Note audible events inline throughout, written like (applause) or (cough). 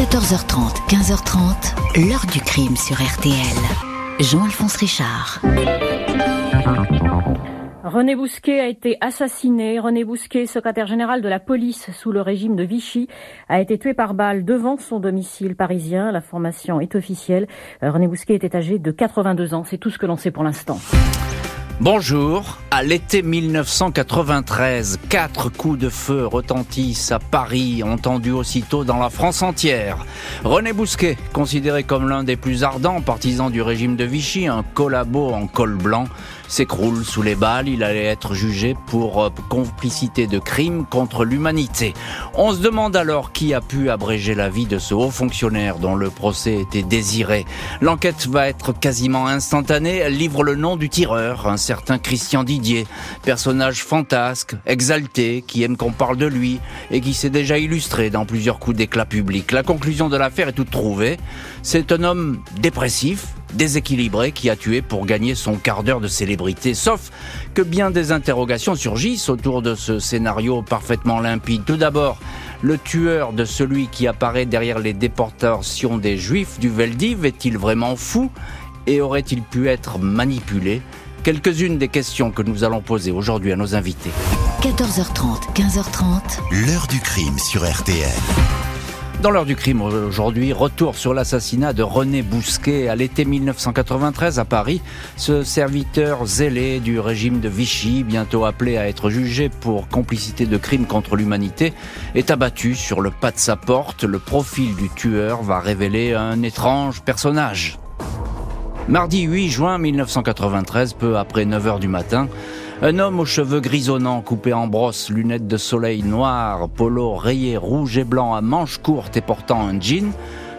14h30, 15h30, l'heure du crime sur RTL. Jean-Alphonse Richard. René Bousquet a été assassiné. René Bousquet, secrétaire général de la police sous le régime de Vichy, a été tué par balle devant son domicile parisien. La formation est officielle. René Bousquet était âgé de 82 ans. C'est tout ce que l'on sait pour l'instant. Bonjour. À l'été 1993, quatre coups de feu retentissent à Paris, entendus aussitôt dans la France entière. René Bousquet, considéré comme l'un des plus ardents partisans du régime de Vichy, un collabo en col blanc, s'écroule sous les balles. Il allait être jugé pour euh, complicité de crime contre l'humanité. On se demande alors qui a pu abréger la vie de ce haut fonctionnaire dont le procès était désiré. L'enquête va être quasiment instantanée. Elle livre le nom du tireur, un certain Christian Didier, personnage fantasque, exalté, qui aime qu'on parle de lui et qui s'est déjà illustré dans plusieurs coups d'éclat public. La conclusion de l'affaire est toute trouvée. C'est un homme dépressif, déséquilibré qui a tué pour gagner son quart d'heure de célébrité. Sauf que bien des interrogations surgissent autour de ce scénario parfaitement limpide. Tout d'abord, le tueur de celui qui apparaît derrière les déportations des Juifs du Veldiv est-il vraiment fou et aurait-il pu être manipulé? Quelques-unes des questions que nous allons poser aujourd'hui à nos invités. 14h30, 15h30. L'heure du crime sur RTL. Dans l'heure du crime aujourd'hui, retour sur l'assassinat de René Bousquet à l'été 1993 à Paris. Ce serviteur zélé du régime de Vichy, bientôt appelé à être jugé pour complicité de crimes contre l'humanité, est abattu sur le pas de sa porte. Le profil du tueur va révéler un étrange personnage. Mardi 8 juin 1993, peu après 9 heures du matin, un homme aux cheveux grisonnants, coupés en brosse, lunettes de soleil noires, polo rayé rouge et blanc à manches courtes et portant un jean,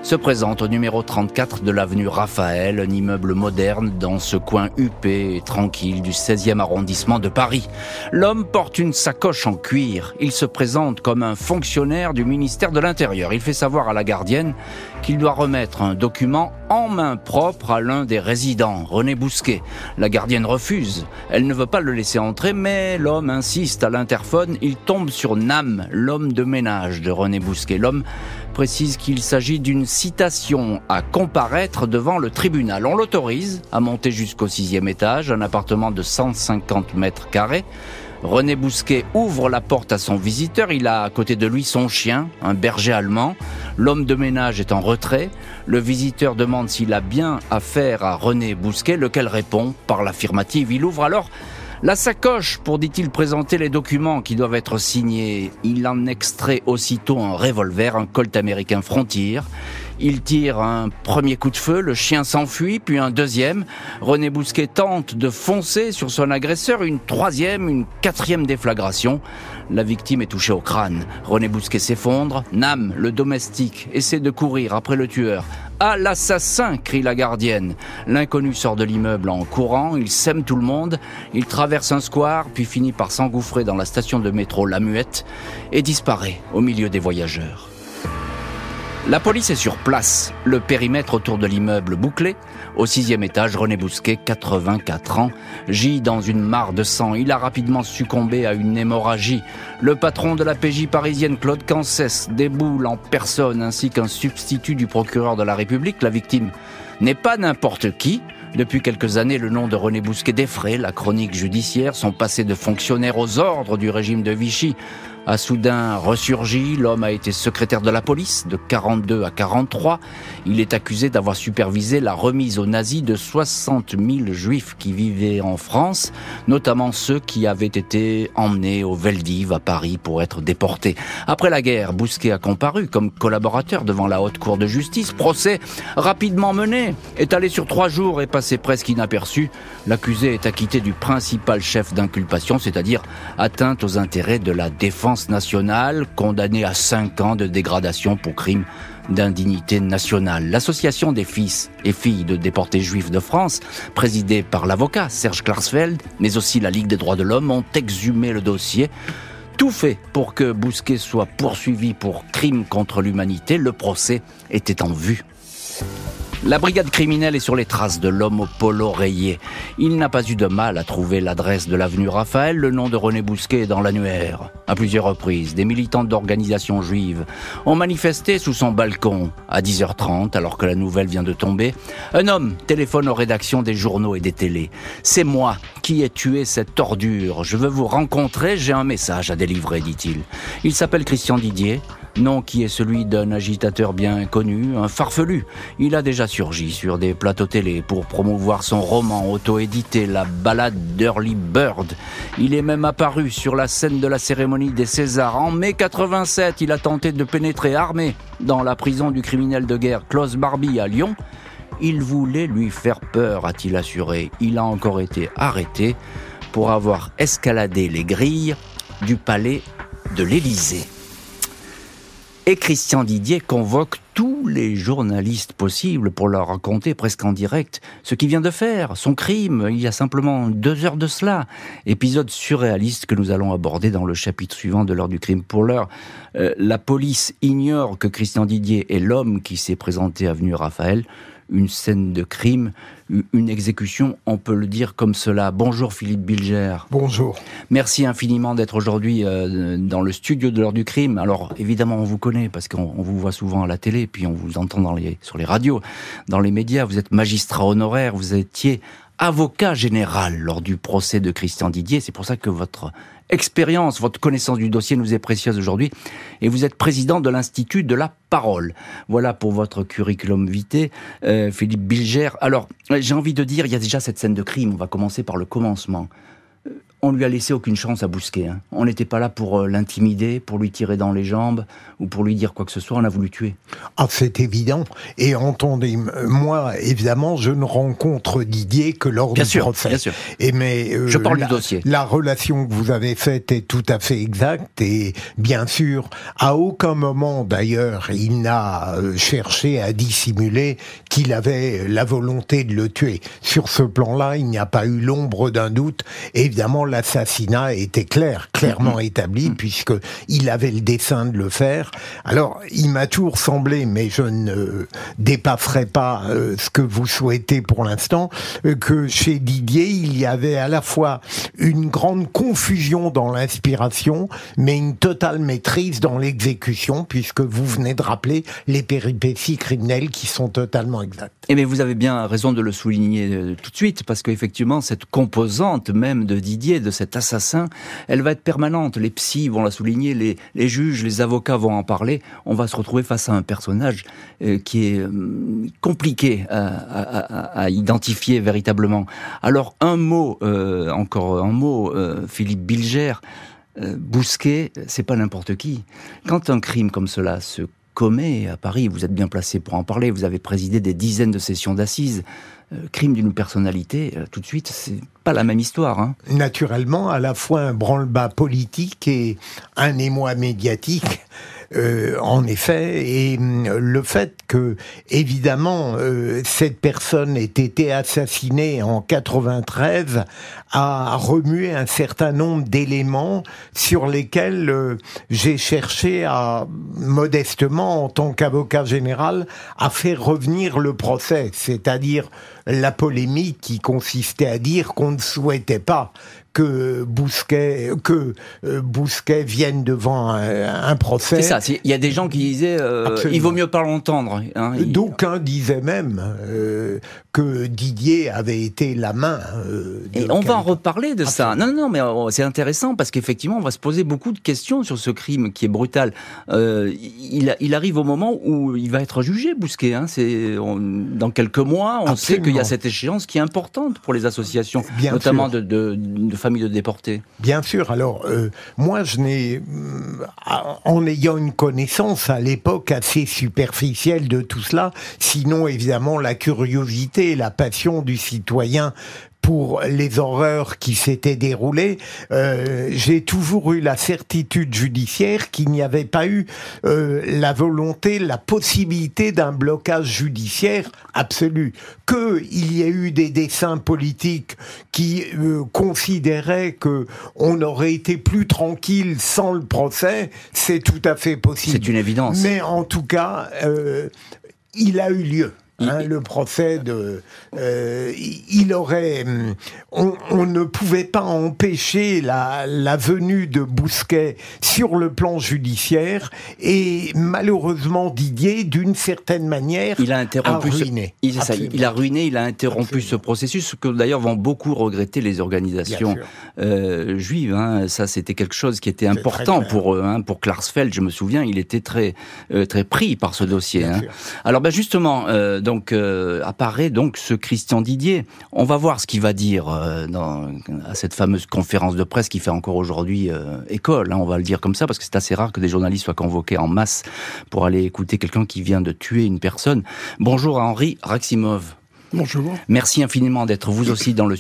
se présente au numéro 34 de l'avenue Raphaël, un immeuble moderne dans ce coin huppé et tranquille du 16e arrondissement de Paris. L'homme porte une sacoche en cuir. Il se présente comme un fonctionnaire du ministère de l'Intérieur. Il fait savoir à la gardienne qu'il doit remettre un document en main propre à l'un des résidents, René Bousquet. La gardienne refuse. Elle ne veut pas le laisser entrer, mais l'homme insiste à l'interphone. Il tombe sur Nam, l'homme de ménage de René Bousquet. L'homme précise qu'il s'agit d'une citation à comparaître devant le tribunal. On l'autorise à monter jusqu'au sixième étage, un appartement de 150 mètres carrés. René Bousquet ouvre la porte à son visiteur. Il a à côté de lui son chien, un berger allemand. L'homme de ménage est en retrait. Le visiteur demande s'il a bien affaire à René Bousquet, lequel répond par l'affirmative. Il ouvre alors la sacoche pour, dit-il, présenter les documents qui doivent être signés. Il en extrait aussitôt un revolver, un Colt américain Frontier. Il tire un premier coup de feu, le chien s'enfuit, puis un deuxième. René Bousquet tente de foncer sur son agresseur, une troisième, une quatrième déflagration. La victime est touchée au crâne. René Bousquet s'effondre. Nam, le domestique, essaie de courir après le tueur. À l'assassin crie la gardienne. L'inconnu sort de l'immeuble en courant, il sème tout le monde, il traverse un square, puis finit par s'engouffrer dans la station de métro La Muette et disparaît au milieu des voyageurs. La police est sur place. Le périmètre autour de l'immeuble bouclé. Au sixième étage, René Bousquet, 84 ans, gît dans une mare de sang. Il a rapidement succombé à une hémorragie. Le patron de la PJ parisienne, Claude Cancès, déboule en personne, ainsi qu'un substitut du procureur de la République. La victime n'est pas n'importe qui. Depuis quelques années, le nom de René Bousquet défraie la chronique judiciaire, son passé de fonctionnaire aux ordres du régime de Vichy a soudain ressurgi. L'homme a été secrétaire de la police de 42 à 43. Il est accusé d'avoir supervisé la remise aux nazis de 60 000 juifs qui vivaient en France, notamment ceux qui avaient été emmenés au Veldiv à Paris pour être déportés. Après la guerre, Bousquet a comparu comme collaborateur devant la haute cour de justice. Procès rapidement mené, étalé sur trois jours et passé presque inaperçu. L'accusé est acquitté du principal chef d'inculpation, c'est-à-dire atteinte aux intérêts de la défense nationale, condamné à 5 ans de dégradation pour crime d'indignité nationale. L'association des fils et filles de déportés juifs de France, présidée par l'avocat Serge Klarsfeld, mais aussi la Ligue des droits de l'homme, ont exhumé le dossier. Tout fait pour que Bousquet soit poursuivi pour crime contre l'humanité. Le procès était en vue. La brigade criminelle est sur les traces de l'homme au polo rayé. Il n'a pas eu de mal à trouver l'adresse de l'avenue Raphaël, le nom de René Bousquet dans l'annuaire. À plusieurs reprises, des militants d'organisations juives ont manifesté sous son balcon. À 10h30, alors que la nouvelle vient de tomber, un homme téléphone aux rédactions des journaux et des télés. C'est moi qui ai tué cette ordure. Je veux vous rencontrer, j'ai un message à délivrer, dit-il. Il s'appelle Christian Didier nom qui est celui d'un agitateur bien connu, un farfelu. Il a déjà surgi sur des plateaux télé pour promouvoir son roman auto-édité, La balade d'Early Bird. Il est même apparu sur la scène de la cérémonie des Césars. En mai 87, il a tenté de pénétrer armé dans la prison du criminel de guerre Klaus Barbie à Lyon. Il voulait lui faire peur, a-t-il assuré. Il a encore été arrêté pour avoir escaladé les grilles du palais de l'Élysée. Et Christian Didier convoque tous les journalistes possibles pour leur raconter presque en direct ce qu'il vient de faire, son crime, il y a simplement deux heures de cela. Épisode surréaliste que nous allons aborder dans le chapitre suivant de l'heure du crime. Pour l'heure, euh, la police ignore que Christian Didier est l'homme qui s'est présenté avenue Raphaël une scène de crime, une exécution, on peut le dire comme cela. Bonjour Philippe Bilger. Bonjour. Merci infiniment d'être aujourd'hui euh, dans le studio de l'heure du crime. Alors évidemment on vous connaît parce qu'on vous voit souvent à la télé, puis on vous entend dans les, sur les radios, dans les médias. Vous êtes magistrat honoraire, vous étiez avocat général lors du procès de Christian Didier. C'est pour ça que votre expérience, votre connaissance du dossier nous est précieuse aujourd'hui. Et vous êtes président de l'Institut de la parole. Voilà pour votre curriculum vitae, euh, Philippe Bilger. Alors, j'ai envie de dire, il y a déjà cette scène de crime. On va commencer par le commencement on lui a laissé aucune chance à Bousquet. Hein. On n'était pas là pour euh, l'intimider, pour lui tirer dans les jambes ou pour lui dire quoi que ce soit. On a voulu tuer. Ah, c'est évident. Et entendez, moi, évidemment, je ne rencontre Didier que lors bien du sûr, procès. Bien sûr. Et mais je parle la, du dossier. La relation que vous avez faite est tout à fait exacte. Et bien sûr, à aucun moment, d'ailleurs, il n'a euh, cherché à dissimuler qu'il avait la volonté de le tuer. Sur ce plan-là, il n'y a pas eu l'ombre d'un doute. évidemment, l'assassinat était clair, clairement mm-hmm. établi, mm-hmm. puisque il avait le dessein de le faire. Alors, il m'a toujours semblé, mais je ne dépasserai pas euh, ce que vous souhaitez pour l'instant, euh, que chez Didier, il y avait à la fois une grande confusion dans l'inspiration, mais une totale maîtrise dans l'exécution, puisque vous venez de rappeler les péripéties criminelles qui sont totalement exactes. Et eh mais vous avez bien raison de le souligner euh, tout de suite, parce qu'effectivement, cette composante même de Didier, de cet assassin, elle va être permanente. Les psys vont la souligner, les, les juges, les avocats vont en parler. On va se retrouver face à un personnage euh, qui est euh, compliqué à, identifier véritablement. Alors un mot, euh, encore un mot, Philippe Bilger. Bousquet, c'est pas n'importe qui. Quand un crime comme cela se commet à Paris, vous êtes bien placé pour en parler, vous avez présidé des dizaines de sessions d'assises, euh, crime d'une personnalité, euh, tout de suite, c'est pas la même histoire. Hein. Naturellement, à la fois un branle-bas politique et un émoi médiatique. Euh, en effet, et euh, le fait que, évidemment, euh, cette personne ait été assassinée en 93 a remué un certain nombre d'éléments sur lesquels j'ai cherché à, modestement, en tant qu'avocat général, à faire revenir le procès, c'est-à-dire la polémique qui consistait à dire qu'on ne souhaitait pas que Bousquet, que euh, Bousquet vienne devant un, procès. C'est ça. Il y a des gens qui disaient, euh, il vaut mieux pas l'entendre. Hein, D'aucuns disaient même euh, que Didier avait été la main. Et on va en reparler de ça. Non, non, mais c'est intéressant parce qu'effectivement, on va se poser beaucoup de questions sur ce crime qui est brutal. il, il, arrive au moment où il va être jugé, Bousquet. Hein, c'est dans quelques mois, on sait qu'il y a cette échéance qui est importante pour les associations, notamment de, de, de Bien sûr. Alors, euh, moi, je n'ai, euh, en ayant une connaissance à l'époque assez superficielle de tout cela, sinon évidemment la curiosité, la passion du citoyen pour les horreurs qui s'étaient déroulées, euh, j'ai toujours eu la certitude judiciaire qu'il n'y avait pas eu euh, la volonté, la possibilité d'un blocage judiciaire absolu, qu'il y ait eu des dessins politiques qui euh, considéraient que on aurait été plus tranquille sans le procès, c'est tout à fait possible. C'est une évidence. Mais en tout cas, il a eu lieu. Hein, le procès de, euh, il aurait, on, on, ne pouvait pas empêcher la, la venue de Bousquet sur le plan judiciaire et malheureusement Didier, d'une certaine manière, il a interrompu, a ruiné. Ce, il, ça, il, a ruiné, il a interrompu Absolument. ce processus, ce que d'ailleurs vont beaucoup regretter les organisations euh, juives. Hein. Ça, c'était quelque chose qui était important pour eux, hein. pour Klarsfeld. Je me souviens, il était très euh, très pris par ce dossier. Hein. Alors, ben justement. Euh, donc euh, apparaît donc ce Christian Didier. On va voir ce qu'il va dire euh, dans, à cette fameuse conférence de presse qui fait encore aujourd'hui euh, école. Hein, on va le dire comme ça parce que c'est assez rare que des journalistes soient convoqués en masse pour aller écouter quelqu'un qui vient de tuer une personne. Bonjour à Henri Raximov. Bonjour. Merci infiniment d'être vous aussi dans le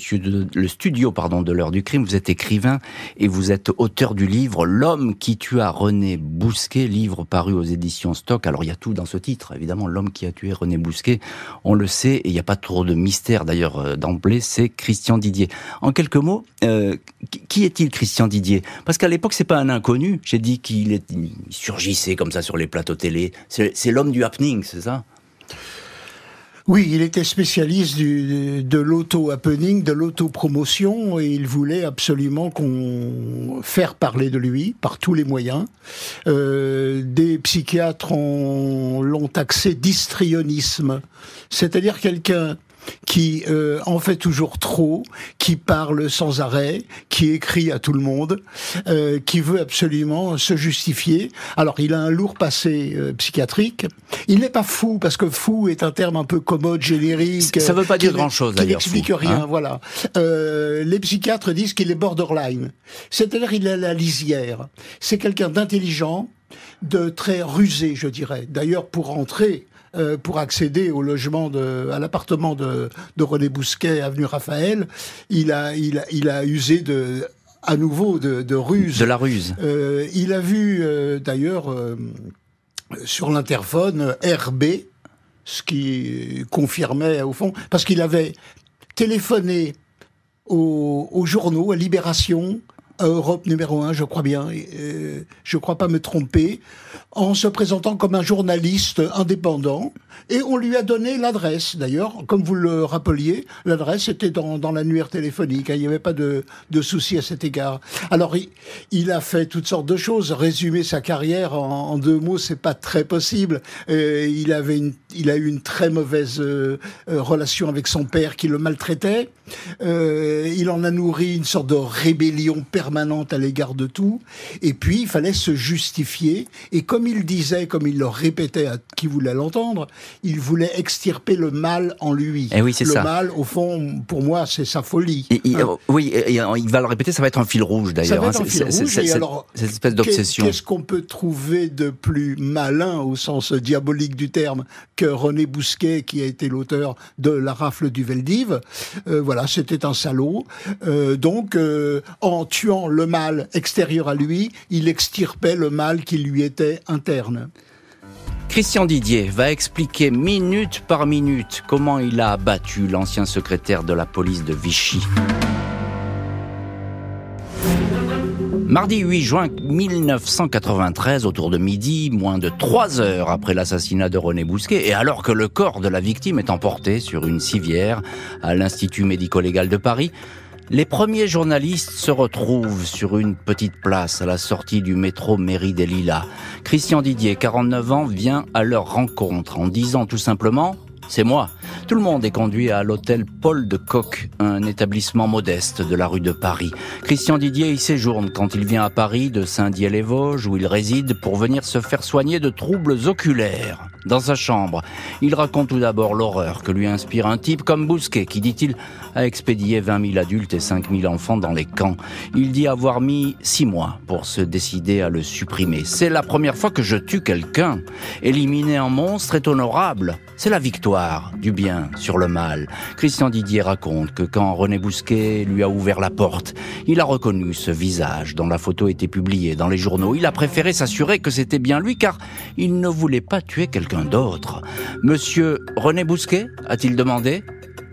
studio, pardon, de l'heure du crime. Vous êtes écrivain et vous êtes auteur du livre L'homme qui tua René Bousquet, livre paru aux éditions Stock. Alors il y a tout dans ce titre, évidemment, L'homme qui a tué René Bousquet. On le sait et il n'y a pas trop de mystère d'ailleurs d'emblée, c'est Christian Didier. En quelques mots, euh, qui est-il Christian Didier? Parce qu'à l'époque c'est pas un inconnu. J'ai dit qu'il surgissait comme ça sur les plateaux télé. C'est l'homme du happening, c'est ça? Oui, il était spécialiste du, de l'auto-happening, de l'auto-promotion, et il voulait absolument qu'on faire parler de lui par tous les moyens. Euh, des psychiatres l'ont taxé d'histrionisme, c'est-à-dire quelqu'un qui euh, en fait toujours trop, qui parle sans arrêt, qui écrit à tout le monde, euh, qui veut absolument se justifier. Alors il a un lourd passé euh, psychiatrique. Il n'est pas fou parce que fou est un terme un peu commode, générique. Ça veut pas dire grand chose d'ailleurs. Qui n'explique rien. Hein voilà. Euh, les psychiatres disent qu'il est borderline, c'est-à-dire il est à la lisière. C'est quelqu'un d'intelligent, de très rusé, je dirais. D'ailleurs, pour rentrer euh, pour accéder au logement de, à l'appartement de, de René Bousquet, avenue Raphaël, il a, il a, il a usé de, à nouveau de, de ruse. De la ruse. Euh, il a vu euh, d'ailleurs sur l'interphone RB, ce qui confirmait au fond, parce qu'il avait téléphoné aux, aux journaux, à Libération, Europe numéro un, je crois bien, euh, je crois pas me tromper, en se présentant comme un journaliste indépendant, et on lui a donné l'adresse. D'ailleurs, comme vous le rappeliez, l'adresse était dans, dans l'annuaire téléphonique, hein, il n'y avait pas de, de souci à cet égard. Alors, il, il, a fait toutes sortes de choses. Résumer sa carrière en, deux mots, c'est pas très possible. Il avait une, il a eu une très mauvaise euh, relation avec son père qui le maltraitait. Euh, il en a nourri une sorte de rébellion permanente à l'égard de tout. Et puis, il fallait se justifier. Et comme il disait, comme il le répétait à qui voulait l'entendre, il voulait extirper le mal en lui. Et oui, c'est le ça. mal, au fond, pour moi, c'est sa folie. Et, et, hein. Oui, et, il va le répéter, ça va être un fil rouge d'ailleurs. Hein, cette espèce d'obsession. Qu'est-ce qu'on peut trouver de plus malin, au sens diabolique du terme, René Bousquet, qui a été l'auteur de La rafle du Veldiv euh, Voilà, c'était un salaud. Euh, donc, euh, en tuant le mal extérieur à lui, il extirpait le mal qui lui était interne. Christian Didier va expliquer minute par minute comment il a abattu l'ancien secrétaire de la police de Vichy. Mardi 8 juin 1993, autour de midi, moins de trois heures après l'assassinat de René Bousquet, et alors que le corps de la victime est emporté sur une civière à l'Institut médico-légal de Paris, les premiers journalistes se retrouvent sur une petite place à la sortie du métro Mairie des Lilas. Christian Didier, 49 ans, vient à leur rencontre en disant tout simplement c'est moi. Tout le monde est conduit à l'hôtel Paul de Coq, un établissement modeste de la rue de Paris. Christian Didier y séjourne quand il vient à Paris de Saint-Dié-les-Vosges où il réside pour venir se faire soigner de troubles oculaires. Dans sa chambre, il raconte tout d'abord l'horreur que lui inspire un type comme Bousquet qui, dit-il, a expédié 20 000 adultes et 5 000 enfants dans les camps. Il dit avoir mis six mois pour se décider à le supprimer. C'est la première fois que je tue quelqu'un. Éliminer un monstre est honorable. C'est la victoire du bien sur le mal. Christian Didier raconte que quand René Bousquet lui a ouvert la porte, il a reconnu ce visage dont la photo était publiée dans les journaux. Il a préféré s'assurer que c'était bien lui car il ne voulait pas tuer quelqu'un d'autre. Monsieur René Bousquet a-t-il demandé?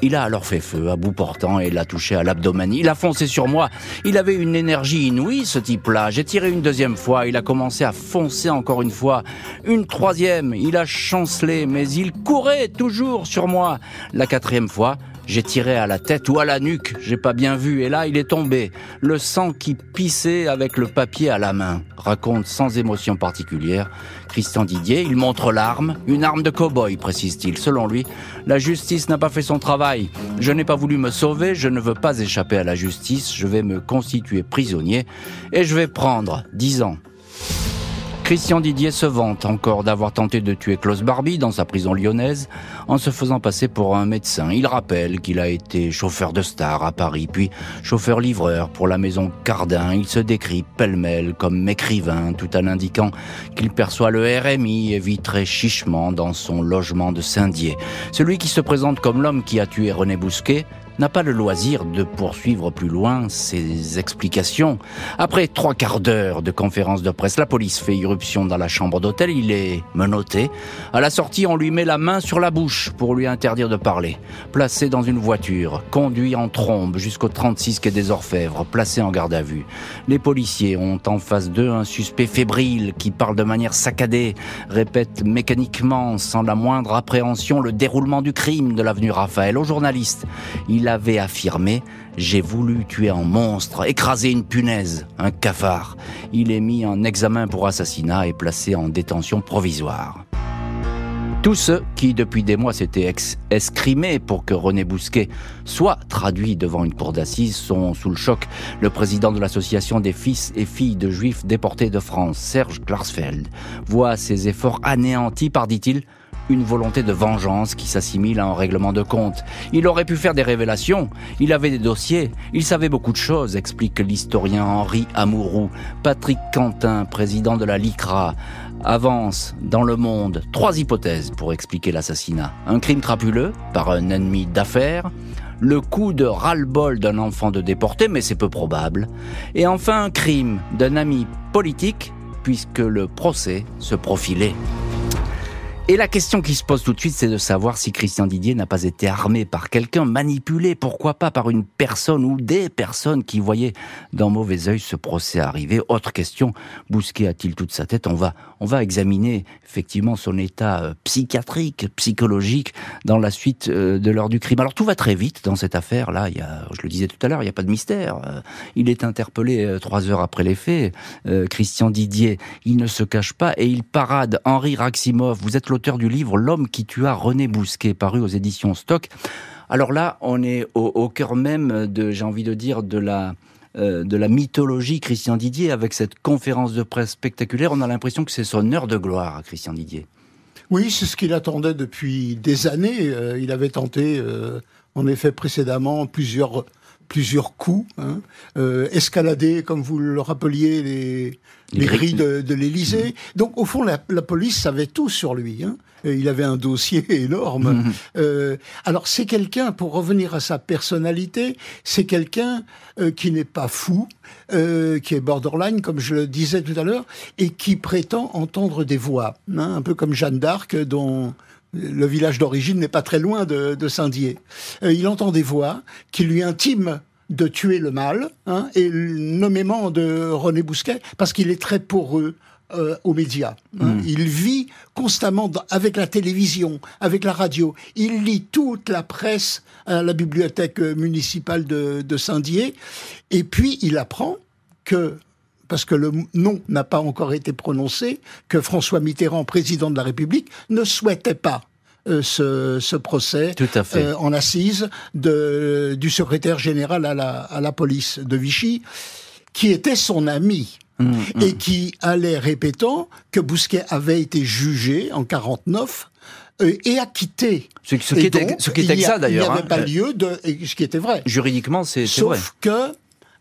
Il a alors fait feu à bout portant et l'a touché à l'abdomen. Il a foncé sur moi. Il avait une énergie inouïe, ce type-là. J'ai tiré une deuxième fois. Il a commencé à foncer encore une fois. Une troisième. Il a chancelé, mais il courait toujours sur moi. La quatrième fois, j'ai tiré à la tête ou à la nuque, j'ai pas bien vu, et là il est tombé, le sang qui pissait avec le papier à la main, raconte sans émotion particulière Christian Didier. Il montre l'arme, une arme de cow-boy, précise-t-il. Selon lui, la justice n'a pas fait son travail. Je n'ai pas voulu me sauver, je ne veux pas échapper à la justice, je vais me constituer prisonnier, et je vais prendre dix ans. Christian Didier se vante encore d'avoir tenté de tuer Klaus Barbie dans sa prison lyonnaise en se faisant passer pour un médecin. Il rappelle qu'il a été chauffeur de star à Paris, puis chauffeur-livreur pour la maison Cardin. Il se décrit pêle-mêle comme écrivain tout en indiquant qu'il perçoit le RMI et vit très chichement dans son logement de Saint-Dié. Celui qui se présente comme l'homme qui a tué René Bousquet n'a pas le loisir de poursuivre plus loin ses explications. Après trois quarts d'heure de conférence de presse, la police fait irruption dans la chambre d'hôtel. Il est menotté. À la sortie, on lui met la main sur la bouche pour lui interdire de parler. Placé dans une voiture, conduit en trombe jusqu'au 36 quai des Orfèvres, placé en garde à vue. Les policiers ont en face d'eux un suspect fébrile qui parle de manière saccadée, répète mécaniquement, sans la moindre appréhension, le déroulement du crime de l'avenue Raphaël. Au journaliste, avait affirmé J'ai voulu tuer un monstre, écraser une punaise, un cafard. Il est mis en examen pour assassinat et placé en détention provisoire. Tous ceux qui, depuis des mois, s'étaient escrimés pour que René Bousquet soit traduit devant une cour d'assises sont sous le choc. Le président de l'association des fils et filles de juifs déportés de France, Serge Klarsfeld, voit ses efforts anéantis par, dit-il, une volonté de vengeance qui s'assimile à un règlement de compte. Il aurait pu faire des révélations, il avait des dossiers, il savait beaucoup de choses, explique l'historien Henri Amouroux. Patrick Quentin, président de la LICRA, avance dans le monde trois hypothèses pour expliquer l'assassinat. Un crime crapuleux par un ennemi d'affaires, le coup de ras-le-bol d'un enfant de déporté, mais c'est peu probable, et enfin un crime d'un ami politique, puisque le procès se profilait. Et la question qui se pose tout de suite, c'est de savoir si Christian Didier n'a pas été armé par quelqu'un, manipulé, pourquoi pas par une personne ou des personnes qui voyaient d'un mauvais œil ce procès arriver. Autre question, Bousquet a-t-il toute sa tête? On va, on va examiner effectivement son état euh, psychiatrique, psychologique dans la suite euh, de l'heure du crime. Alors tout va très vite dans cette affaire. Là, je le disais tout à l'heure, il n'y a pas de mystère. Euh, il est interpellé trois heures après les faits. Christian Didier, il ne se cache pas et il parade Henri Raximov. Vous êtes auteur du livre L'homme qui tua René Bousquet, paru aux éditions Stock. Alors là, on est au, cœur même de, j'ai envie de dire, de la, euh, de la mythologie Christian Didier avec cette conférence de presse spectaculaire. On a l'impression que c'est son heure de gloire, Christian Didier. Oui, c'est ce qu'il attendait depuis des années. Euh, il avait tenté, euh, en effet, précédemment plusieurs plusieurs coups, hein. escalader, comme vous le rappeliez, les, les, grilles de, de l'Élysée. Donc, au fond, la, la, police savait tout sur lui. Hein. Il avait un dossier (laughs) énorme. Mhm. Euh, alors, c'est quelqu'un, pour revenir à sa personnalité, c'est quelqu'un euh, qui n'est pas fou, euh, qui est borderline, comme je le disais tout à l'heure, et qui prétend entendre des voix. Hein, un peu comme Jeanne d'Arc, dont le village d'origine n'est pas très loin de, de Saint-Dié. Euh, il entend des voix qui lui intiment de tuer le mal, hein, et nommément de René Bousquet, parce qu'il est très poreux. Euh, aux médias. Hein. Hmm. Il vit constamment avec la télévision, avec la radio. Il lit toute la presse à la bibliothèque municipale de, de Saint-Dié. Et puis, il apprend que parce que le nom n'a pas encore été prononcé, que François Mitterrand, président de la République, ne souhaitait pas euh, ce, ce, procès euh, en assise de, du secrétaire général à la, à la police de Vichy, qui était son ami. Mmh, mmh. Et qui allait répétant que Bousquet avait été jugé en 49 euh, et acquitté. Ce, ce qui était, ce qui était ça d'ailleurs. Il n'y avait hein. pas lieu de, ce qui était vrai. Juridiquement, c'est vrai. Sauf que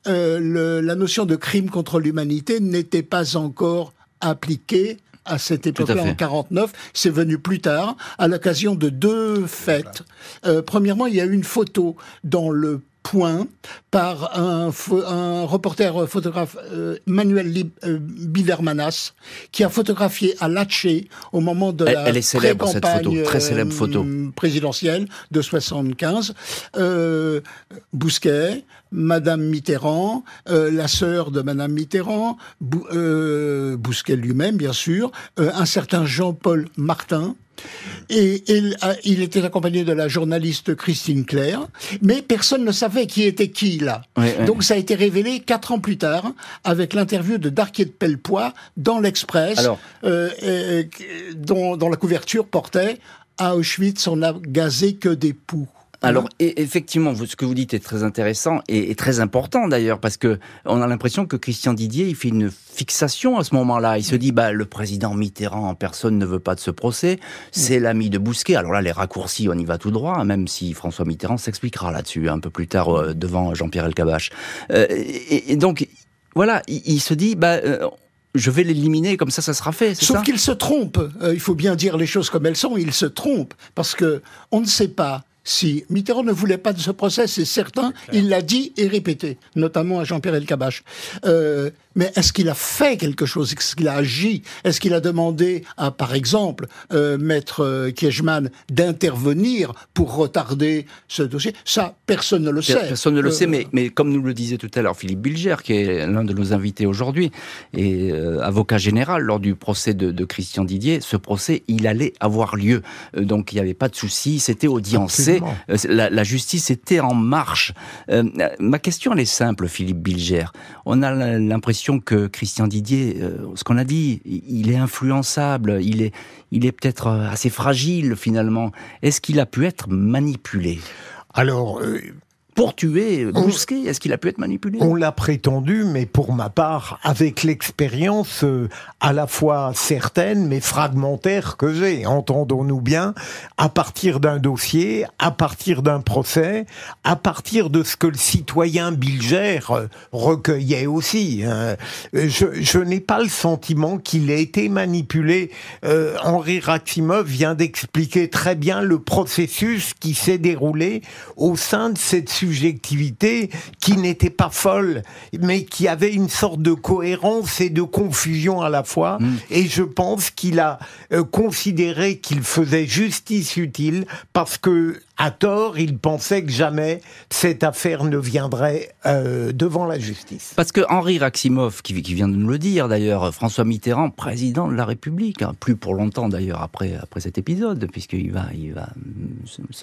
euh, le, la notion de crime contre l'humanité n'était pas encore appliquée à cette époque-là, en 49. C'est venu plus tard, à l'occasion de deux fêtes. Euh, premièrement, il y a eu une photo dans le point par un, un reporter photographe Manuel Bidermanas qui a photographié à Latché au moment de la elle est célèbre, cette photo, très célèbre photo présidentielle de 75. Bousquet, Madame Mitterrand, la sœur de Madame Mitterrand, Bousquet lui-même bien sûr, un certain Jean-Paul Martin, et il, était accompagné de la journaliste Christine Claire, mais personne ne savait qui était qui là. Donc ça a été révélé quatre ans plus tard avec l'interview de Darquier de Pellepoix dans l'Express, euh, dont, dont, la couverture portait à Auschwitz on n'a gazé que des poux. Alors effectivement, ce que vous dites est très intéressant et, très important d'ailleurs parce que on a l'impression que Christian Didier il fait une fixation à ce moment-là. Il se dit bah le président Mitterrand, personne ne veut pas de ce procès, c'est l'ami de Bousquet. Alors là les raccourcis, on y va tout droit, même si François Mitterrand s'expliquera là-dessus un peu plus tard euh, devant Jean-Pierre Elkabbach. Euh, et, donc voilà, il, se dit bah euh, je vais l'éliminer, comme ça, ça sera fait. Sauf qu'il se trompe. il faut bien dire les choses comme elles sont. Il se trompe parce que on ne sait pas si Mitterrand ne voulait pas de ce procès, c'est certain, il l'a dit et répété, notamment à Jean-Pierre Elkabbach. Euh, mais est-ce qu'il a fait quelque chose? Est-ce qu'il a agi? Est-ce qu'il a demandé à, par exemple, euh, Maître euh, Kiechman d'intervenir pour retarder ce dossier? Ça, personne ne le sait. Personne ne le sait, mais, mais comme nous le disait tout à l'heure Philippe Bilger, qui est l'un de nos invités aujourd'hui, et avocat général lors du procès de, de, Christian Didier, ce procès, il allait avoir lieu. donc il n'y avait pas de souci, c'était audiencé. Euh, la, justice était en marche. Euh, ma question, elle est simple, Philippe Bilger. On a l'impression que Christian Didier, euh, ce qu'on a dit, il est influençable, il est, il est peut-être assez fragile finalement. Est-ce qu'il a pu être manipulé? Alors, pour tuer Bousquet Est-ce qu'il a pu être manipulé? On l'a prétendu, mais pour ma part, avec l'expérience euh, à la fois certaine mais fragmentaire que j'ai, entendons-nous bien, à partir d'un dossier, à partir d'un procès, à partir de ce que le citoyen Bilger euh, recueillait aussi. Hein. Je, je n'ai pas le sentiment qu'il ait été manipulé. Euh, Henri Raximov vient d'expliquer très bien le processus qui s'est déroulé au sein de cette subjectivité qui n'était pas folle, mais qui avait une sorte de cohérence et de confusion à la fois. Mm. Et je pense qu'il a euh, considéré qu'il faisait justice utile parce que à tort, il pensait que jamais cette affaire ne viendrait euh, devant la justice. Parce que Henri Raximov, qui, vient de nous le dire d'ailleurs, François Mitterrand, président de la République, hein, plus pour longtemps d'ailleurs après, après cet épisode, puisqu'il va, il va,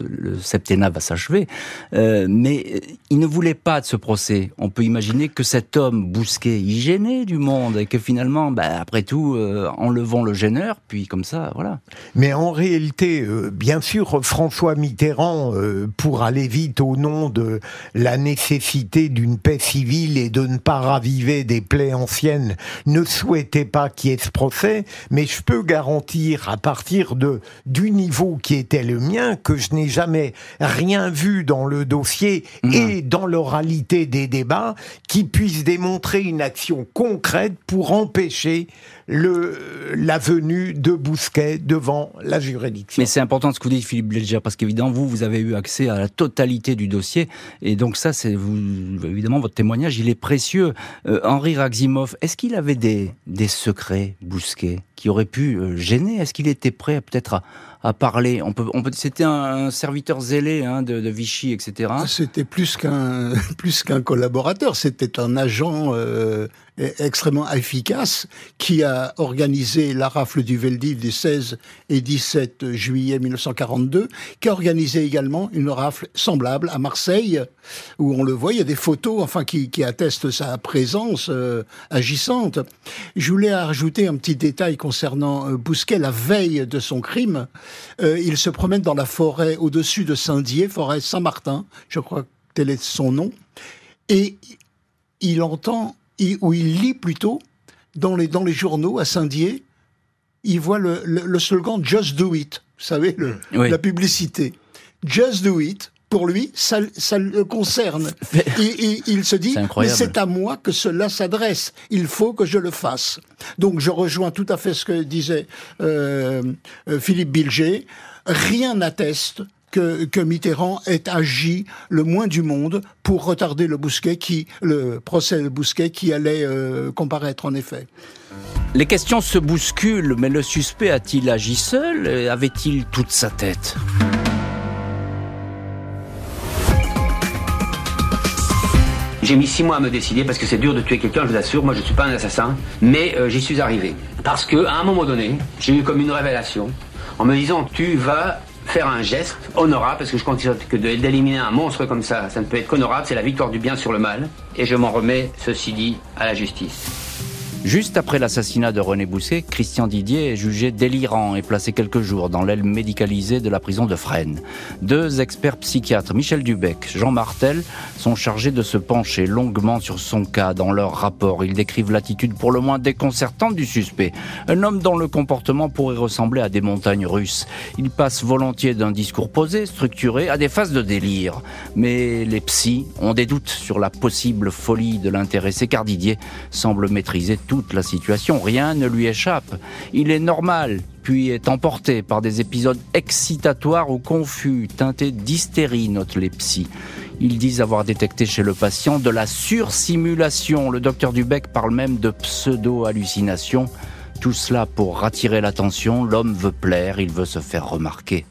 le septennat va s'achever, euh, mais euh, il ne voulait pas de ce procès. On peut imaginer que cet homme bousquet, il gênait du monde et que finalement, bah, après tout, enlevons le gêneur, puis comme ça, voilà. Mais en réalité, bien sûr, François Mitterrand euh, pour aller vite au nom de la nécessité d'une paix civile et de ne pas raviver des plaies anciennes, ne souhaitait pas qu'il y ait ce procès, mais je peux garantir à partir de du niveau qui était le mien que je n'ai jamais rien vu dans le dossier et dans l'oralité des débats qui puisse démontrer une action concrète pour empêcher le, la venue de Bousquet devant la juridiction. Mais c'est important ce que vous dites, Philippe Bléger, parce qu'évidemment, vous, vous avez eu accès à la totalité du dossier, et donc ça, c'est évidemment votre témoignage, il est précieux. Euh, Henri Raximov, est-ce qu'il avait des, des secrets, Bousquet, qui auraient pu euh, gêner? Est-ce qu'il était prêt peut-être à, à parler. On peut, on peut, c'était un, serviteur zélé hein, de, de, Vichy, etc. C'était plus qu'un (laughs) plus qu'un collaborateur. C'était un agent euh, e-, extrêmement efficace qui a organisé la rafle du Veldiv des 16 et 17 juillet 1942, qui a organisé également une rafle semblable à Marseille, où on le voit. Il y a des photos, enfin, qui, qui attestent sa présence euh, agissante. Je voulais rajouter un petit détail concernant euh, Bousquet la veille de son crime. Euh, il se promène dans la forêt au-dessus de Saint-Dié, forêt Saint-Martin, je crois que tel est son nom, et il entend, ou il lit plutôt, dans les, dans les journaux à Saint-Dié, il voit le, le, slogan Just Do It, vous savez, le, la publicité. Just Do It, pour lui, ça, ça le concerne. Et, il se dit, mais c'est à moi que cela s'adresse. Il faut que je le fasse. Donc je rejoins tout à fait ce que disait euh, euh Philippe Bilger. Rien n'atteste que, que Mitterrand ait agi le moins du monde pour retarder le Bousquet qui, le procès de Bousquet qui allait euh, comparaître en effet. Les questions se bousculent, mais le suspect a-t-il agi seul? Avait-il toute sa tête? J'ai mis six mois à me décider parce que c'est dur de tuer quelqu'un, je vous assure. Moi, je ne suis pas un assassin, mais euh, j'y suis arrivé parce que à un moment donné, j'ai eu comme une révélation en me disant tu vas faire un geste honorable parce que je considère que d'éliminer un monstre comme ça, ça ne peut être qu'honorable. C'est la victoire du bien sur le mal, et je m'en remets, ceci dit, à la justice. Juste après l'assassinat de René Bousquet, Christian Didier est jugé délirant et placé quelques jours dans l'aile médicalisée de la prison de Fresnes. Deux experts psychiatres, Michel Dubec, Jean Martel, sont chargés de se pencher longuement sur son cas. Dans leur rapport, ils décrivent l'attitude pour le moins déconcertante du suspect. Un homme dont le comportement pourrait ressembler à des montagnes russes. Il passe volontiers d'un discours posé, structuré, à des phases de délire. Mais les psys ont des doutes sur la possible folie de l'intéressé car Didier semble maîtriser tout toute la situation, rien ne lui échappe. Il est normal, puis est emporté par des épisodes excitatoires ou confus, teintés d'hystérie, notent les psys. Ils disent avoir détecté chez le patient de la sursimulation. Le docteur Dubec parle même de pseudo-hallucination. Tout cela pour attirer l'attention, l'homme veut plaire, il veut se faire remarquer.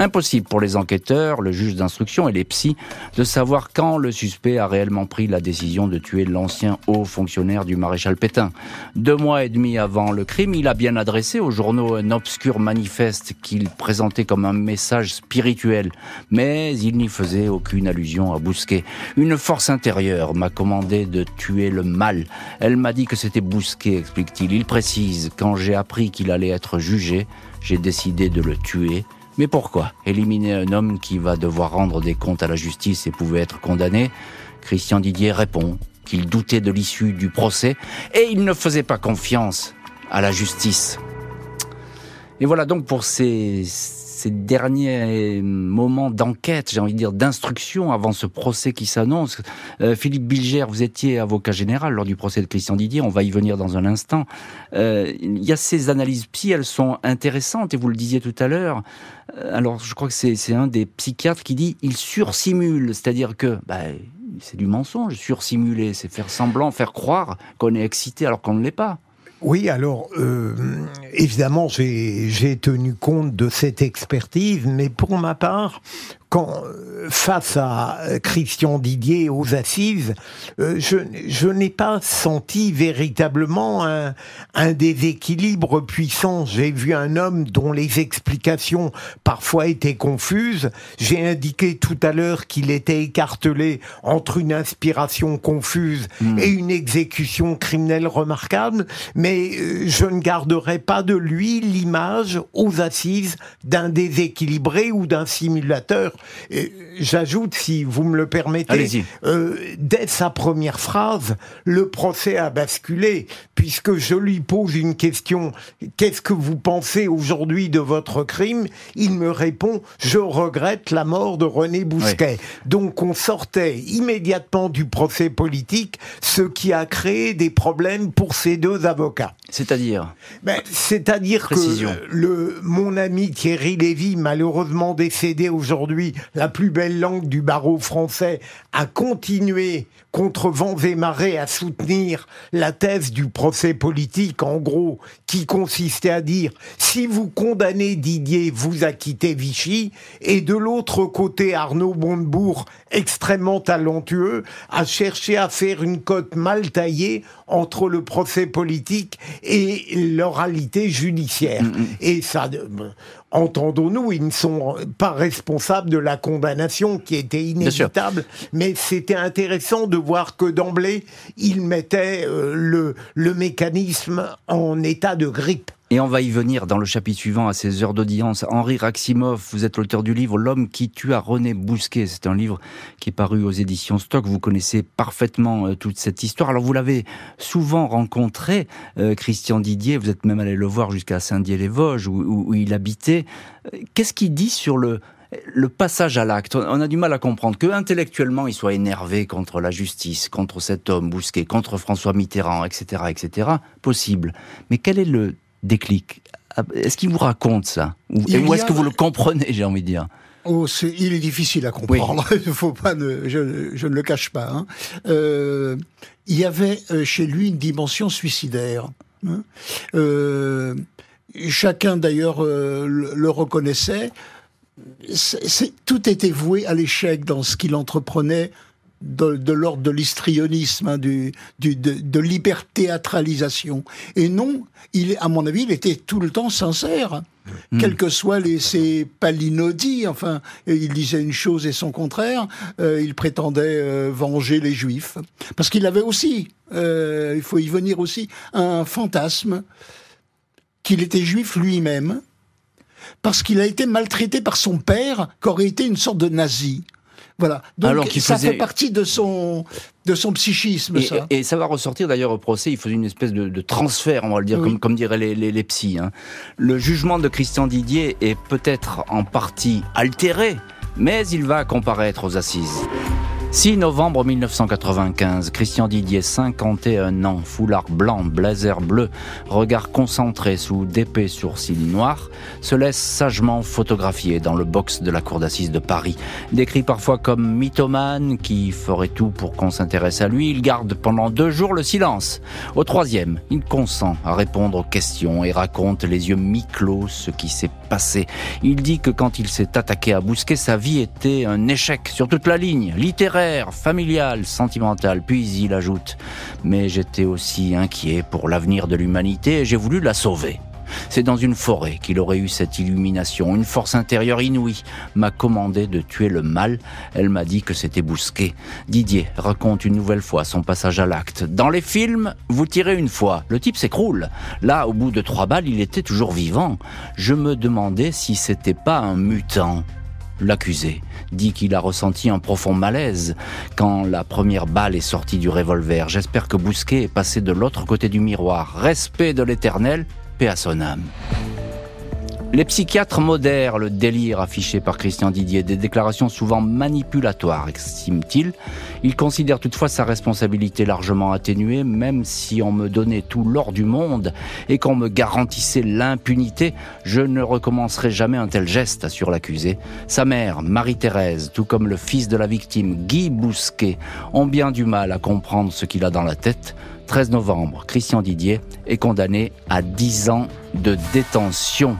Impossible pour les enquêteurs, le juge d'instruction et les psys de savoir quand le suspect a réellement pris la décision de tuer l'ancien haut fonctionnaire du maréchal Pétain. Deux mois et demi avant le crime, il a bien adressé aux journaux un obscur manifeste qu'il présentait comme un message spirituel, mais il n'y faisait aucune allusion à Bousquet. Une force intérieure m'a commandé de tuer le mal. Elle m'a dit que c'était Bousquet, explique-t-il. Il précise, quand j'ai appris qu'il allait être jugé, j'ai décidé de le tuer mais pourquoi éliminer un homme qui va devoir rendre des comptes à la justice et pouvait être condamné? Christian Didier répond qu'il doutait de l'issue du procès et il ne faisait pas confiance à la justice. Et voilà donc pour ces, ces derniers moments d'enquête, j'ai envie de dire d'instruction avant ce procès qui s'annonce. Euh, Philippe Bilger, vous étiez avocat général lors du procès de Christian Didier, on va y venir dans un instant. Euh, il y a ces analyses psy, elles sont intéressantes et vous le disiez tout à l'heure. Euh, alors je crois que c'est un des psychiatres qui dit il sursimule, c'est-à-dire que bah, c'est du mensonge, sursimuler, c'est faire semblant, faire croire qu'on est excité alors qu'on ne l'est pas. Oui, alors euh, évidemment, j'ai tenu compte de cette expertise, mais pour ma part, quand face à Christian Didier aux assises, euh, je, je n'ai pas senti véritablement un, un déséquilibre puissant. J'ai vu un homme dont les explications parfois étaient confuses. J'ai indiqué tout à l'heure qu'il était écartelé entre une inspiration confuse hmm. et une exécution criminelle remarquable, mais euh, je ne garderai pas de lui l'image aux assises d'un déséquilibré ou d'un simulateur J'ajoute, si vous me le permettez, euh, dès sa première phrase, le procès a basculé, puisque je lui pose une question, qu'est-ce que vous pensez aujourd'hui de votre crime? Il me répond, je regrette la mort de René Bousquet. Donc on sortait immédiatement du procès politique, ce qui a créé des problèmes pour ces deux avocats. C'est-à-dire? Ben, C'est-à-dire que le, mon ami Thierry Lévy, malheureusement décédé aujourd'hui, la plus belle langue du barreau français, a continué contre vents et marées à soutenir la thèse du procès politique, en gros, qui consistait à dire si vous condamnez Didier, vous acquittez Vichy, et de l'autre côté, Arnaud Montebourg, extrêmement talentueux, a cherché à faire une cote mal taillée entre le procès politique et l'oralité judiciaire. Mm, mm. Et ça, entendons-nous, ils ne sont pas responsables de la condamnation qui était inévitable, mais c'était intéressant de voir que d'emblée, ils mettaient euh, le, le mécanisme en état de grippe. Et on va y venir dans le chapitre suivant à ces heures d'audience. Henri Raximov, vous êtes l'auteur du livre L'homme qui tua René Bousquet. C'est un livre qui est paru aux éditions Stock. Vous connaissez parfaitement euh, toute cette histoire. Alors vous l'avez souvent rencontré, euh, Christian Didier. Vous êtes même allé le voir jusqu'à Saint-Dié-les-Vosges où, il habitait. Euh, qu'est-ce qu'il dit sur le, le passage à l'acte, on a du mal à comprendre que intellectuellement il soit énervé contre la justice, contre cet homme Bousquet, contre François Mitterrand, etc., etc. Possible. Mais quel est le déclic? Est-ce qu'il vous raconte ça? Ou, est-ce que vous le comprenez, j'ai envie de dire? Oh, il est difficile à comprendre. (laughs) Il faut pas, je, je, ne le cache pas. Hein. Euh, il y avait euh, chez lui une dimension suicidaire. Hein. Euh, chacun d'ailleurs euh, le, reconnaissait. C'est, tout était voué à l'échec dans ce qu'il entreprenait de, l'ordre de l'histrionisme, hein, du, du, de, de l'hyperthéâtralisation. Et non, il, à mon avis, il était tout le temps sincère. Hmm. Quels que soient les, ses palinodies, enfin, il disait une chose et son contraire, euh, il prétendait euh, venger les juifs. Parce qu'il avait aussi, euh, il faut y venir aussi, un fantasme qu'il était juif lui-même, parce qu'il a été maltraité par son père, qui aurait été une sorte de nazi. Voilà. Donc Alors ça fait partie de son de son psychisme. Et ça. et ça va ressortir d'ailleurs au procès. Il faisait une espèce de, de transfert, on va le dire, comme, comme diraient les, les, les psys. Hein. Le jugement de Christian Didier est peut-être en partie altéré, mais il va comparaître aux assises. 6 novembre 1995, Christian Didier, 51 ans, foulard blanc, blazer bleu, regard concentré sous d'épais sourcils noirs, se laisse sagement photographier dans le box de la cour d'assises de Paris. Décrit parfois comme mythomane, qui ferait tout pour qu'on s'intéresse à lui, il garde pendant deux jours le silence. Au troisième, il consent à répondre aux questions et raconte les yeux mi-clos ce qui s'est passé. Il dit que quand il s'est attaqué à Bousquet, sa vie était un échec sur toute la ligne, littéraire familial, sentimental. Puis il ajoute Mais j'étais aussi inquiet pour l'avenir de l'humanité et j'ai voulu la sauver. C'est dans une forêt qu'il aurait eu cette illumination. Une force intérieure inouïe m'a commandé de tuer le mal. Elle m'a dit que c'était Bousquet. Didier raconte une nouvelle fois son passage à l'acte. Dans les films, vous tirez une fois, le type s'écroule. Là, au bout de trois balles, il était toujours vivant. Je me demandais si c'était pas un mutant. L'accusé dit qu'il a ressenti un profond malaise quand la première balle est sortie du revolver. J'espère que Bousquet est passé de l'autre côté du miroir. Respect de l'éternel, paix à son âme. Les psychiatres modèrent le délire affiché par Christian Didier, des déclarations souvent manipulatoires, estime-t-il. Il considère toutefois sa responsabilité largement atténuée, même si on me donnait tout l'or du monde et qu'on me garantissait l'impunité, je ne recommencerai jamais un tel geste, assure l'accusé. Sa mère, Marie-Thérèse, tout comme le fils de la victime, Guy Bousquet, ont bien du mal à comprendre ce qu'il a dans la tête. 13 novembre, Christian Didier est condamné à 10 ans de détention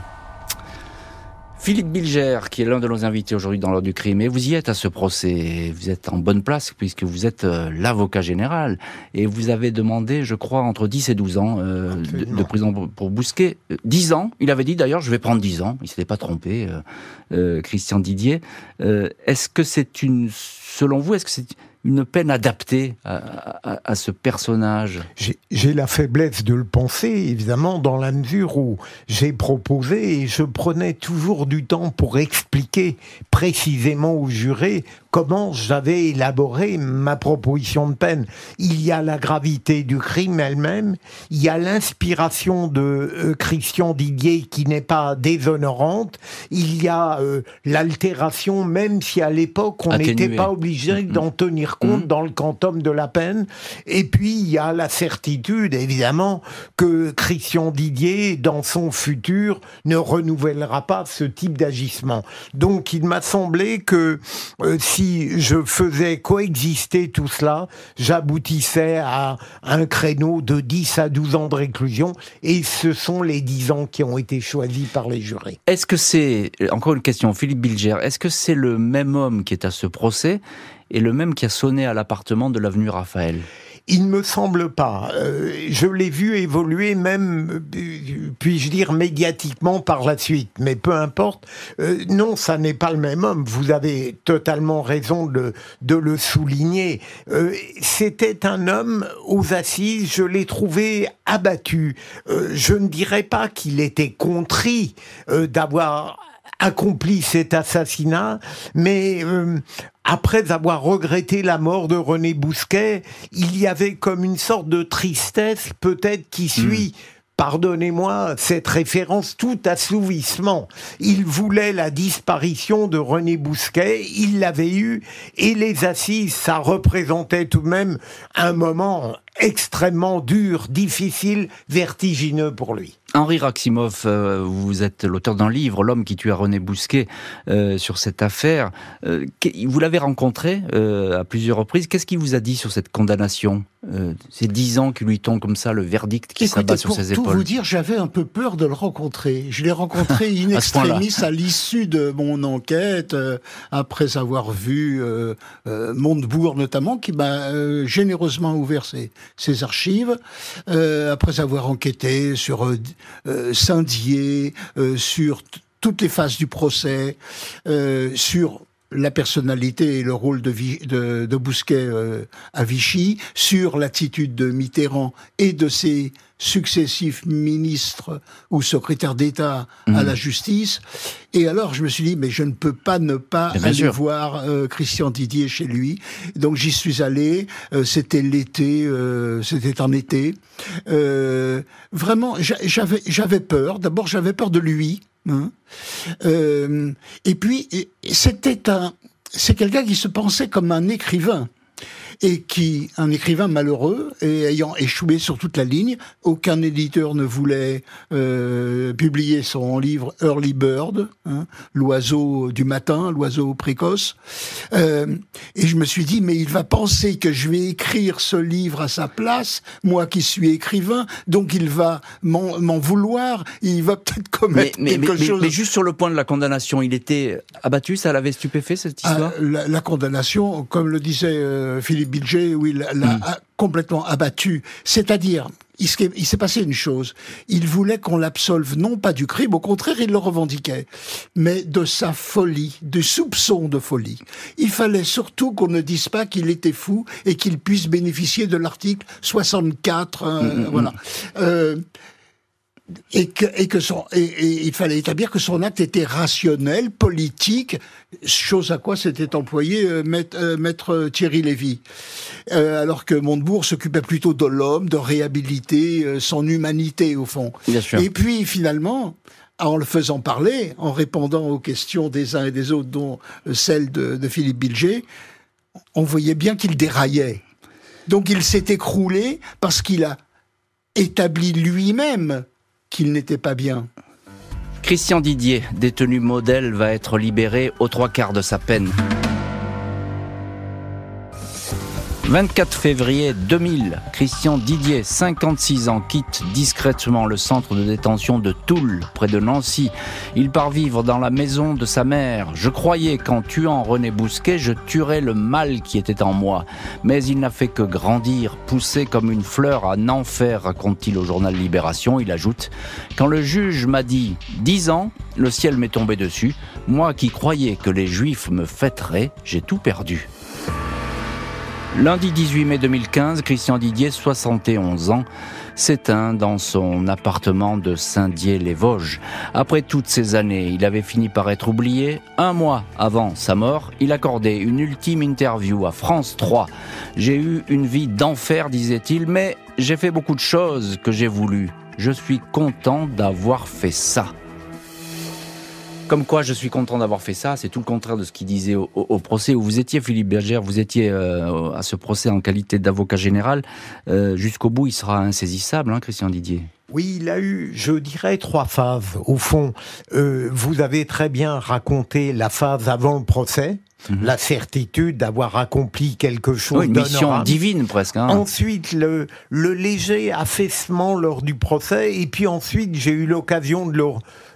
Philippe Bilger, qui est l'un de nos invités aujourd'hui dans l'ordre du crime, et vous y êtes à ce procès, vous êtes en bonne place puisque vous êtes euh, l'avocat général, et vous avez demandé, je crois, entre 10 et 12 ans euh, de, prison pour, Bousquet. 10 euh, ans, il avait dit d'ailleurs, je vais prendre 10 ans, il s'était pas trompé, Christian Didier. est-ce que c'est une, selon vous, est-ce que c'est une peine adaptée à, ce personnage. J'ai la faiblesse de le penser, évidemment, dans la mesure où j'ai proposé et je prenais toujours du temps pour expliquer précisément aux jurés comment j'avais élaboré ma proposition de peine. Il y a la gravité du crime elle-même, il y a l'inspiration de euh, Christian Didier qui n'est pas déshonorante, il y a euh, l'altération, même si à l'époque on n'était pas obligé d'en tenir compte dans le quantum de la peine, et puis il y a la certitude évidemment que Christian Didier, dans son futur, ne renouvellera pas ce type d'agissement. Donc il m'a semblé que euh, si je faisais coexister tout cela, j'aboutissais à un créneau de 10 à 12 ans de réclusion, et ce sont les 10 ans qui ont été choisis par les jurés. Est-ce que c'est, encore une question, Philippe Bilger, est-ce que c'est le même homme qui est à ce procès et le même qui a sonné à l'appartement de l'avenue Raphaël? Il ne me semble pas. Euh, je l'ai vu évoluer même, euh, puis-je dire, médiatiquement par la suite. Mais peu importe. Euh, non, ça n'est pas le même homme. Vous avez totalement raison de, de le souligner. C'était un homme aux assises, je l'ai trouvé abattu. je ne dirais pas qu'il était contrit d'avoir accompli cet assassinat, mais après avoir regretté la mort de René Bousquet, il y avait comme une sorte de tristesse peut-être qui hmm. suit. Pardonnez-moi cette référence, tout assouvissement. Il voulait la disparition de René Bousquet, il l'avait eu, et les assises, ça représentait tout de même un moment extrêmement dur, difficile, vertigineux pour lui. Henri Raximov, euh, vous êtes l'auteur d'un livre, L'homme qui tue René Bousquet, euh, sur cette affaire. Euh, vous l'avez rencontré à plusieurs reprises. Qu'est-ce qu'il vous a dit sur cette condamnation Ces dix ans qui lui tombent comme ça, le verdict qui s'abat sur ses épaules. Pour vous dire, j'avais un peu peur de le rencontrer. Je l'ai rencontré (laughs) in extremis à, l'issue de mon enquête, après avoir vu Montebourg notamment, qui m'a généreusement ouvert ses, ses archives, après avoir enquêté sur euh, Saint-Dié, euh, sur toutes les phases du procès, euh, sur la personnalité et le rôle de, de Bousquet à Vichy, sur l'attitude de Mitterrand et de ses successifs ministres ou secrétaires d'État à mmh. la justice. Et alors, je me suis dit, mais je ne peux pas ne pas aller voir euh, Christian Didier chez lui. Donc, j'y suis allé. Euh, c'était l'été, euh, c'était en été. vraiment, j'avais j'avais peur. D'abord, j'avais peur de lui. Hein. et puis, c'était un, c'est quelqu'un qui se pensait comme un écrivain et qui, un écrivain malheureux, et ayant échoué sur toute la ligne, aucun éditeur ne voulait euh, publier son livre Early Bird, hein, l'oiseau du matin, l'oiseau précoce. Euh, et je me suis dit, mais il va penser que je vais écrire ce livre à sa place, moi qui suis écrivain, donc il va m'en vouloir, il va peut-être commettre quelque chose. Mais juste sur le point de la condamnation, il était abattu, ça l'avait stupéfait cette ah, histoire? la, condamnation, comme le disait euh, Philippe budget où il l'a hmm. complètement abattu. C'est-à-dire, il s'est passé une chose. Il voulait qu'on l'absolve non pas du crime, au contraire, il le revendiquait, mais de sa folie, du soupçon de folie. Il fallait surtout qu'on ne dise pas qu'il était fou et qu'il puisse bénéficier de l'article 64. Euh, hmm, hmm, voilà. Euh, et que, et que son, et, il fallait établir que son acte était rationnel, politique, chose à quoi s'était employé euh, euh, maître, Thierry Lévy. Euh, alors que Montebourg s'occupait plutôt de l'homme, de réhabiliter son humanité au fond. Et puis finalement, en le faisant parler, en répondant aux questions des uns et des autres, dont celle de, de Philippe Bilger, on voyait bien qu'il déraillait. Donc il s'est écroulé parce qu'il a établi lui-même qu'il n'était pas bien. Christian Didier, détenu modèle, va être libéré aux trois quarts de sa peine. 24 février 2000, Christian Didier, 56 ans, quitte discrètement le centre de détention de Toul, près de Nancy. Il part vivre dans la maison de sa mère. Je croyais qu'en tuant René Bousquet, je tuerais le mal qui était en moi. Mais il n'a fait que grandir, pousser comme une fleur à enfer, raconte-t-il au journal Libération. Il ajoute, quand le juge m'a dit 10 ans, le ciel m'est tombé dessus. Moi qui croyais que les juifs me fêteraient, j'ai tout perdu. Lundi 18 mai 2015, Christian Didier, 71 ans, s'éteint dans son appartement de Saint-Dié-les-Vosges. Après toutes ces années, il avait fini par être oublié. Un mois avant sa mort, il accordait une ultime interview à France 3. J'ai eu une vie d'enfer, disait-il, mais j'ai fait beaucoup de choses que j'ai voulu. Je suis content d'avoir fait ça. Comme quoi, je suis content d'avoir fait ça. C'est tout le contraire de ce qu'il disait au, procès où vous étiez, Philippe Berger. Vous étiez euh, à ce procès en qualité d'avocat général. Euh, jusqu'au bout, il sera insaisissable, hein, Christian Didier. Oui, il a eu, je dirais, trois phases. Au fond, euh, vous avez très bien raconté la phase avant le procès, mhm. la certitude d'avoir accompli quelque chose. une mission divine presque. Hein. Ensuite, le, le léger affaissement lors du procès, et puis ensuite, j'ai eu l'occasion de le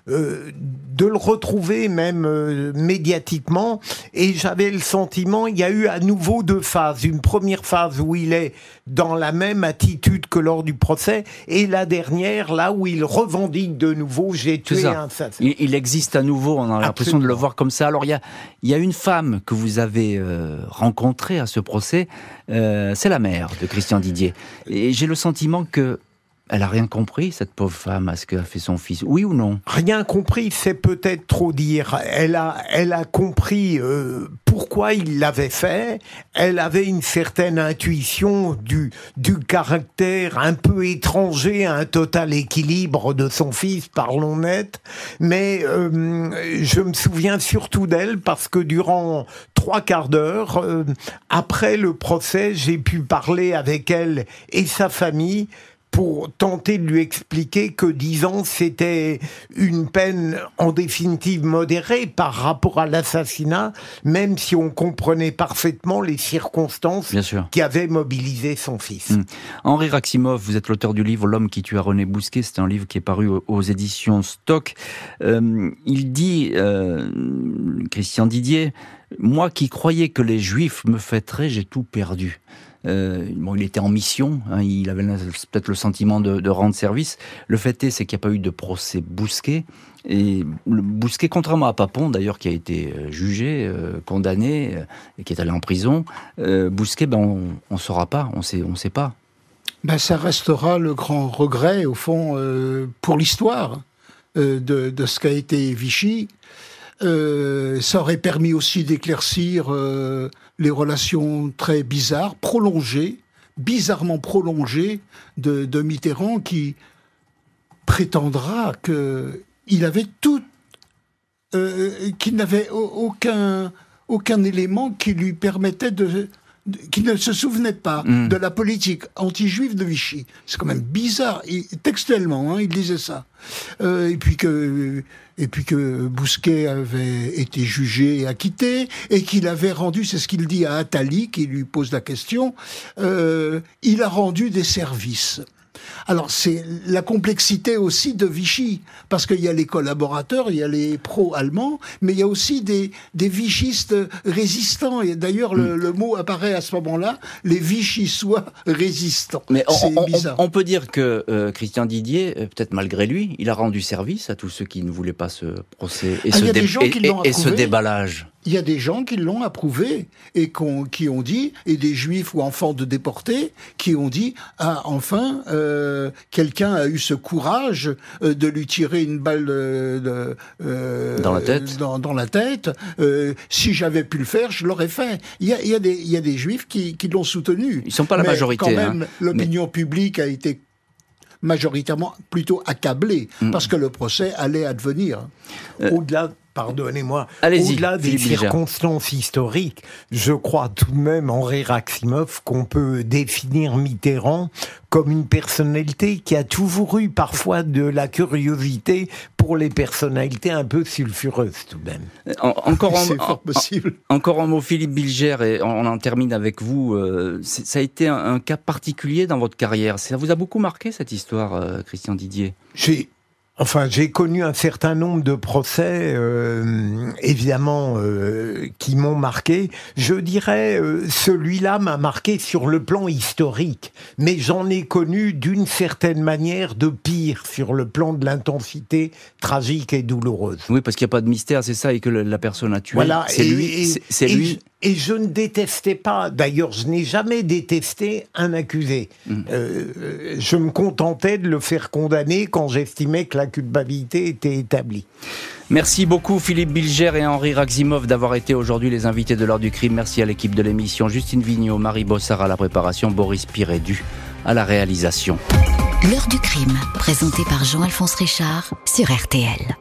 euh, de le retrouver même euh, médiatiquement. Et j'avais le sentiment il y a eu à nouveau deux phases. Une première phase où il est dans la même attitude que lors du procès et la dernière là où il revendique de nouveau j'ai tué un il, il, existe à nouveau on a l'impression de le voir comme ça. Alors il y a il y a une femme que vous avez euh, rencontrée à ce procès c'est la mère de Christian Didier. Et j'ai le sentiment que elle a rien compris, cette pauvre femme, à ce qu'a fait son fils. Oui ou non? Rien compris, c'est peut-être trop dire. Elle a, elle a compris euh, pourquoi il l'avait fait. Elle avait une certaine intuition du, du caractère un peu étranger à un total équilibre de son fils, parlons net. Mais euh, je me souviens surtout d'elle parce que durant trois quarts d'heure. Euh, après le procès, j'ai pu parler avec elle et sa famille pour tenter de lui expliquer que 10 ans, c'était une peine en définitive modérée par rapport à l'assassinat, même si on comprenait parfaitement les circonstances qui avaient mobilisé son fils. Hmm. Henri Raximov, vous êtes l'auteur du livre L'homme qui tua René Bousquet, c'est un livre qui est paru aux, éditions Stock. Euh, il dit, euh, Christian Didier, moi qui croyais que les juifs me fêteraient, j'ai tout perdu. Euh, bon, il était en mission, hein, il avait peut-être le sentiment de, rendre service. Le fait est, c'est qu'il n'y a pas eu de procès Bousquet. Et Bousquet, contrairement à Papon, d'ailleurs, qui a été euh, jugé, euh, condamné, et qui est allé en prison, Bousquet, ben, on ne saura pas, on sait, on sait pas. Ben, ça restera le grand regret, au fond, pour l'histoire de, ce qu'a été Vichy. Ça aurait permis aussi d'éclaircir les relations très bizarres, prolongées, bizarrement prolongées de, Mitterrand qui prétendra qu'il avait tout, euh, qu'il n'avait aucun élément qui lui permettait de, qui ne se souvenait pas mm. de la politique anti-juive de Vichy. C'est quand même bizarre. textuellement, hein, il disait ça. Euh, et puis que et puis que Bousquet avait été jugé et acquitté, et qu'il avait rendu, c'est ce qu'il dit à Attali, qui lui pose la question, euh, il a rendu des services. Alors c'est la complexité aussi de Vichy, parce qu'il y a les collaborateurs, il y a les pro-allemands, mais il y a aussi des, des vichistes résistants. Et d'ailleurs, le, hmm. mot apparaît à ce moment-là, les vichysois résistants. Mais on, on, peut dire que euh, Christian Didier, euh, peut-être malgré lui, il a rendu service à tous ceux qui ne voulaient pas ce procès et, ah, ce, et ce déballage il y a des gens qui l'ont approuvé et qui ont dit, et des juifs ou enfants de déportés, qui ont dit, ah, enfin, euh, quelqu'un a eu ce courage euh, de lui tirer une balle de, euh, dans la tête. Dans, la tête. si j'avais pu le faire, je l'aurais fait. Il y a, il y a, des, il y a des juifs qui, qui l'ont soutenu. Ils sont pas la majorité. Quand même, hein. l'opinion publique a été majoritairement plutôt accablée mm. parce que le procès allait advenir. Au-delà pardonnez-moi, au-delà des circonstances historiques, je crois tout de même, Henri Raximov, qu'on peut définir Mitterrand comme une personnalité qui a toujours eu parfois de la curiosité pour les personnalités un peu sulfureuses tout de même. encore, (laughs) en, possible. encore un mot, Philippe Bilger, et on en termine avec vous. Euh, ça a été un, cas particulier dans votre carrière. Ça vous a beaucoup marqué cette histoire, euh, Christian Didier? Enfin, j'ai connu un certain nombre de procès, euh, évidemment, euh, qui m'ont marqué. Je dirais, euh, celui-là m'a marqué sur le plan historique, mais j'en ai connu d'une certaine manière de pire sur le plan de l'intensité tragique et douloureuse. Oui, parce qu'il n'y a pas de mystère, c'est ça, et que la personne a tué. Voilà, c'est lui. C'est lui. Et je ne détestais pas, d'ailleurs je n'ai jamais détesté un accusé. Mm. Euh, je me contentais de le faire condamner quand j'estimais que la culpabilité était établie. Merci beaucoup Philippe Bilger et Henri Raximov d'avoir été aujourd'hui les invités de l'heure du crime. Merci à l'équipe de l'émission, Justine Vignot, Marie Bossard à la préparation, Boris Pirédu à la réalisation. L'heure du crime, présenté par Jean-Alphonse Richard sur RTL.